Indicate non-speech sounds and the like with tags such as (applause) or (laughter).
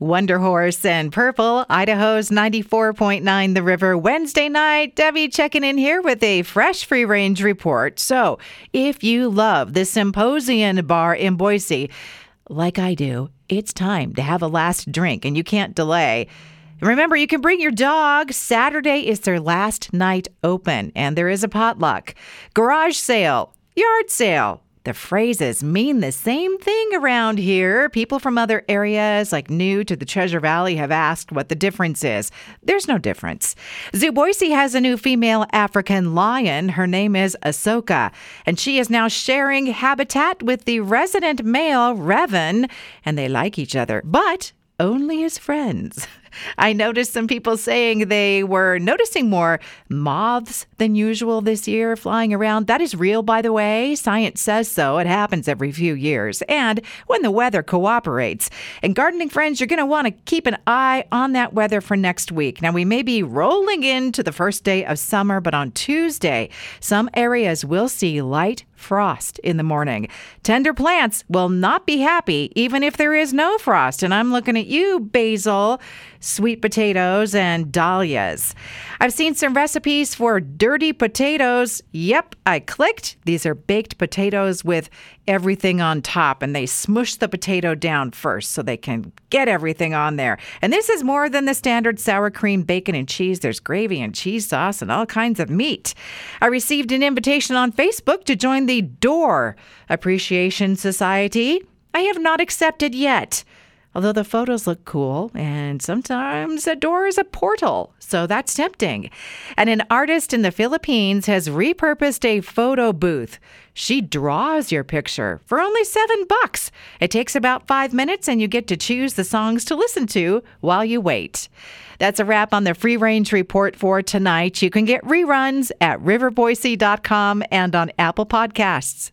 Wonder Horse and Purple, Idaho's 94.9 The River. Wednesday night, Debbie checking in here with a fresh free range report. So, if you love the Symposium Bar in Boise, like I do, it's time to have a last drink and you can't delay. Remember, you can bring your dog. Saturday is their last night open, and there is a potluck, garage sale, yard sale, the phrases mean the same thing around here. People from other areas, like new to the Treasure Valley, have asked what the difference is. There's no difference. Zoo Boise has a new female African lion. Her name is Ahsoka, and she is now sharing habitat with the resident male, Revan, and they like each other, but only as friends. (laughs) (laughs) I noticed some people saying they were noticing more moths than usual this year flying around. That is real, by the way. Science says so. It happens every few years. And when the weather cooperates. And gardening friends, you're going to want to keep an eye on that weather for next week. Now, we may be rolling into the first day of summer, but on Tuesday, some areas will see light frost in the morning. Tender plants will not be happy even if there is no frost. And I'm looking at you, basil, sweet potatoes, and dahlias. I've seen some recipes for dirty potatoes. Yep, I clicked. These are baked potatoes with everything on top, and they smush the potato down first so they can get everything on there. And this is more than the standard sour cream, bacon, and cheese. There's gravy and cheese sauce and all kinds of meat. I received an invitation on Facebook to join the Door Appreciation Society. I have not accepted yet although the photos look cool, and sometimes a door is a portal, so that's tempting. And an artist in the Philippines has repurposed a photo booth. She draws your picture for only seven bucks. It takes about five minutes, and you get to choose the songs to listen to while you wait. That's a wrap on the Free Range Report for tonight. You can get reruns at riverboise.com and on Apple Podcasts.